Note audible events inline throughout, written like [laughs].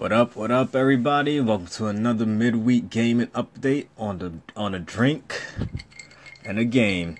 What up? What up, everybody? Welcome to another midweek gaming update on the on a drink and a game.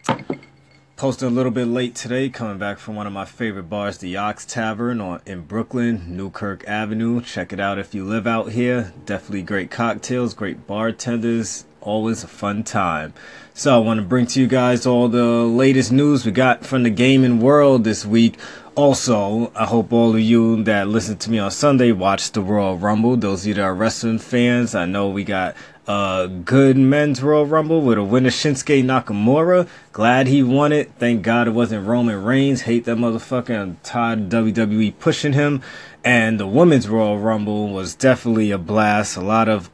Posted a little bit late today, coming back from one of my favorite bars, the Ox Tavern on in Brooklyn, Newkirk Avenue. Check it out if you live out here. Definitely great cocktails, great bartenders, always a fun time. So I want to bring to you guys all the latest news we got from the gaming world this week. Also, I hope all of you that listen to me on Sunday watch the Royal Rumble. Those of you that are wrestling fans, I know we got a good men's Royal Rumble with a winner Shinsuke Nakamura. Glad he won it. Thank God it wasn't Roman Reigns. Hate that motherfucker. I'm tired of WWE pushing him. And the women's Royal Rumble was definitely a blast. A lot of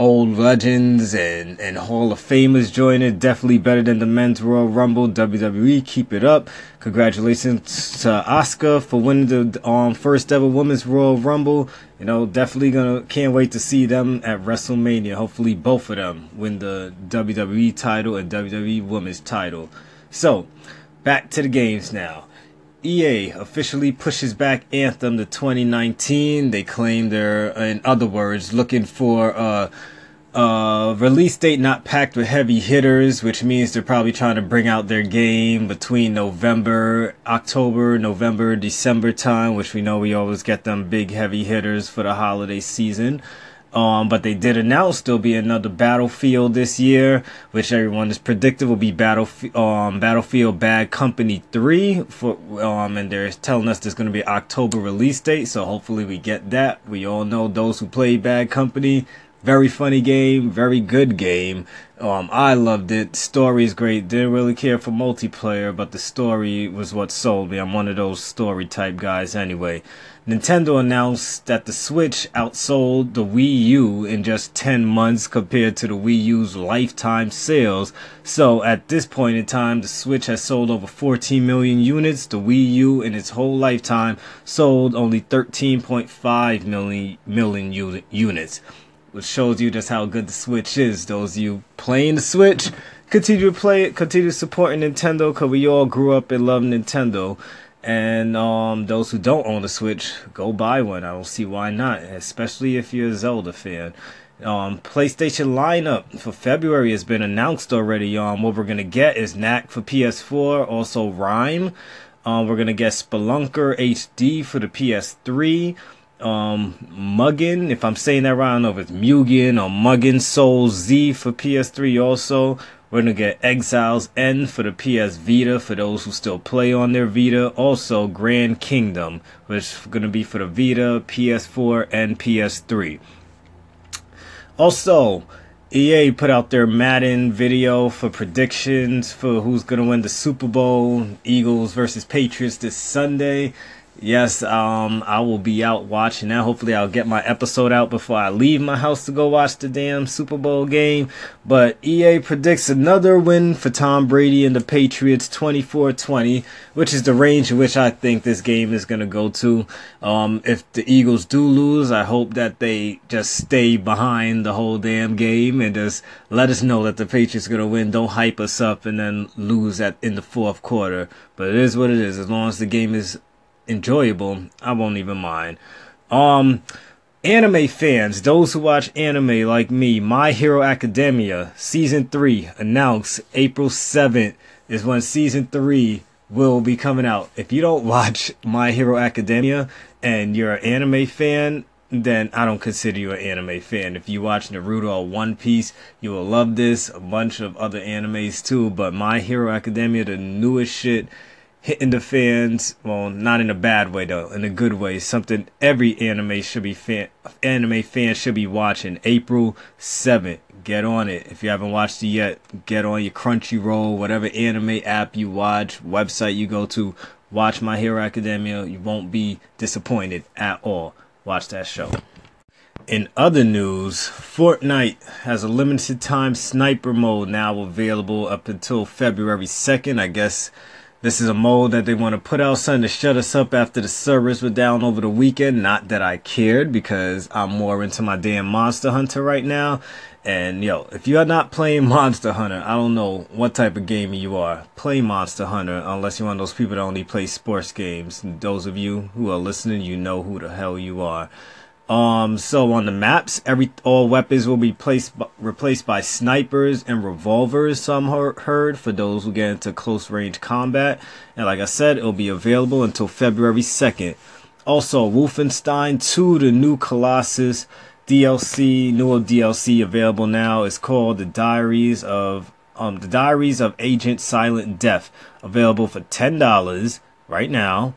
old legends and, and Hall of Famers joining. Definitely better than the men's Royal Rumble. WWE, keep it up. Congratulations to Asuka for winning the um, first ever women's Royal Rumble. You know, definitely gonna can't wait to see them at WrestleMania. Hopefully, both of them win the WWE title and WWE Women's title. So, back to the games now. EA officially pushes back Anthem to 2019. They claim they're, in other words, looking for a, a release date not packed with heavy hitters, which means they're probably trying to bring out their game between November, October, November, December time, which we know we always get them big heavy hitters for the holiday season. Um, but they did announce there'll be another Battlefield this year, which everyone is predicted will be Battlefield, um, Battlefield Bad Company 3 for, um, and they're telling us there's going to be October release date. So hopefully we get that. We all know those who play Bad Company. Very funny game, very good game. Um, I loved it. Story is great. Didn't really care for multiplayer, but the story was what sold me. I'm one of those story type guys anyway. Nintendo announced that the Switch outsold the Wii U in just 10 months compared to the Wii U's lifetime sales. So at this point in time, the Switch has sold over 14 million units. The Wii U in its whole lifetime sold only 13.5 million, million units. Which shows you just how good the Switch is. Those of you playing the Switch, continue to play it, continue supporting Nintendo because we all grew up and love Nintendo. And um, those who don't own a Switch, go buy one. I don't see why not, especially if you're a Zelda fan. Um, PlayStation lineup for February has been announced already. Um, what we're gonna get is Knack for PS4, also RiME. Um, we're gonna get Spelunker HD for the PS3. Um, Mugen, if I'm saying that right, I don't know if it's Mugen or Mugen Soul Z for PS3 also. We're gonna get Exiles End for the PS Vita for those who still play on their Vita. Also, Grand Kingdom, which is gonna be for the Vita, PS4, and PS3. Also, EA put out their Madden video for predictions for who's gonna win the Super Bowl, Eagles versus Patriots this Sunday yes, um, I will be out watching that. Hopefully, I'll get my episode out before I leave my house to go watch the damn Super Bowl game. But EA predicts another win for Tom Brady and the Patriots 24 20, which is the range in which I think this game is going to go to. Um, if the Eagles do lose, I hope that they just stay behind the whole damn game and just let us know that the Patriots are going to win. Don't hype us up and then lose at in the fourth quarter. But it is what it is. As long as the game is enjoyable, I won't even mind. Um, anime fans, those who watch anime like me, My Hero Academia season three announced April 7th is when season three will be coming out. If you don't watch My Hero Academia and you're an anime fan, then I don't consider you an anime fan. If you watch Naruto or One Piece, you will love this. A bunch of other animes too, but My Hero Academia, the newest shit hitting the fans. Well, not in a bad way though, in a good way. Something every anime should be fan, anime fan should be watching. April seventh, get on it. If you haven't watched it yet, get on your Crunchyroll, whatever anime app you watch, website you go to. Watch My Hero Academia. You won't be disappointed at all. Watch that show. In other news, Fortnite has a limited time sniper mode now available up until February 2nd. I guess this is a mode that they want to put out something to shut us up after the servers were down over the weekend. Not that I cared because I'm more into my damn Monster Hunter right now. And yo, if you are not playing [laughs] Monster Hunter, I don't know what type of gamer you are. Play Monster Hunter unless you're one of those people that only play sports games. those of you who are listening, you know who the hell you are. Um, so on the maps, every all weapons will be placed replaced by snipers and revolvers. Some heard for those who get into close range combat, and like I said, it'll be available until February second. Also, Wolfenstein 2, the new Colossus DLC, new DLC available now is called The Diaries of um The Diaries of Agent Silent Death, available for ten dollars right now,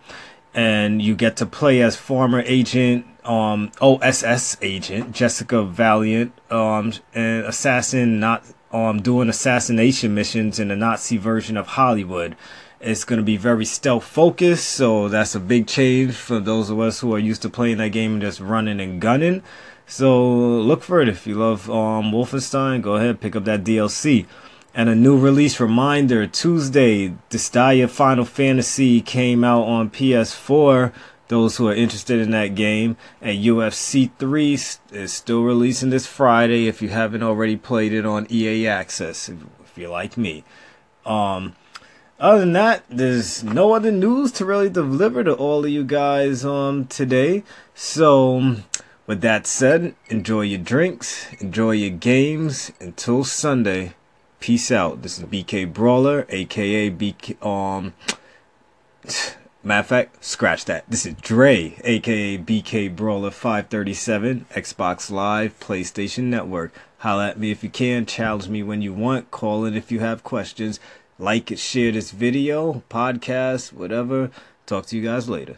and you get to play as former agent um, OSS agent Jessica Valiant, um, an assassin not um, doing assassination missions in the Nazi version of Hollywood. It's going to be very stealth focused, so that's a big change for those of us who are used to playing that game and just running and gunning. So look for it if you love um, Wolfenstein. Go ahead, pick up that DLC. And a new release reminder Tuesday, Dissidia Final Fantasy came out on PS4 those who are interested in that game. And UFC 3 is still releasing this Friday if you haven't already played it on EA Access, if, you're like me. Um, other than that, there's no other news to really deliver to all of you guys um, today. So, with that said, enjoy your drinks, enjoy your games. Until Sunday, peace out. This is BK Brawler, aka BK. Um, Matter of fact, scratch that. This is Dre, aka BK Brawler 537, Xbox Live, PlayStation Network. Holla at me if you can, challenge me when you want, call in if you have questions, like it, share this video, podcast, whatever. Talk to you guys later.